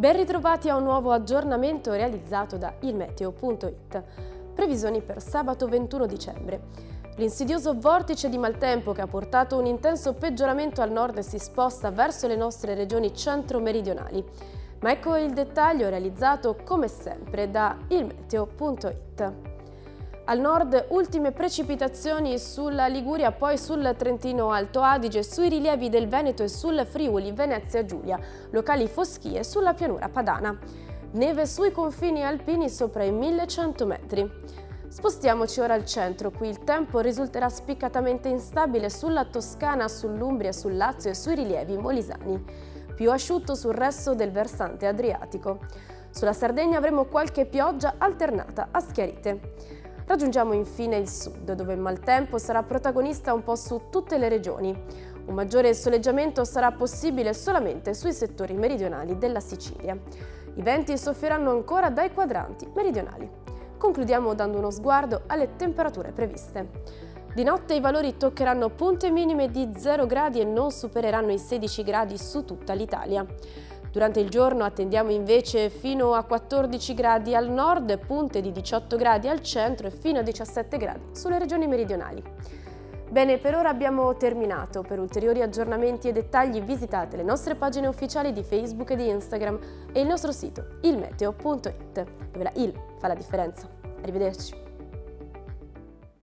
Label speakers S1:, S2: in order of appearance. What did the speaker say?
S1: Ben ritrovati a un nuovo aggiornamento realizzato da ilmeteo.it. Previsioni per sabato 21 dicembre. L'insidioso vortice di maltempo che ha portato un intenso peggioramento al nord si sposta verso le nostre regioni centro-meridionali. Ma ecco il dettaglio realizzato come sempre da ilmeteo.it. Al nord ultime precipitazioni sulla Liguria, poi sul Trentino Alto Adige, sui rilievi del Veneto e sul Friuli Venezia Giulia, locali foschie sulla pianura padana. Neve sui confini alpini sopra i 1100 metri. Spostiamoci ora al centro, qui il tempo risulterà spiccatamente instabile sulla Toscana, sull'Umbria, sul Lazio e sui rilievi molisani. Più asciutto sul resto del versante adriatico. Sulla Sardegna avremo qualche pioggia alternata a schiarite. Raggiungiamo infine il sud, dove il maltempo sarà protagonista un po' su tutte le regioni. Un maggiore soleggiamento sarà possibile solamente sui settori meridionali della Sicilia. I venti soffieranno ancora dai quadranti meridionali. Concludiamo dando uno sguardo alle temperature previste. Di notte i valori toccheranno punte minime di 0 gradi e non supereranno i 16 gradi su tutta l'Italia. Durante il giorno attendiamo invece fino a 14 gradi al nord, punte di 18 gradi al centro e fino a 17 gradi sulle regioni meridionali. Bene, per ora abbiamo terminato. Per ulteriori aggiornamenti e dettagli visitate le nostre pagine ufficiali di Facebook e di Instagram e il nostro sito ilmeteo.it, dove la il fa la differenza. Arrivederci.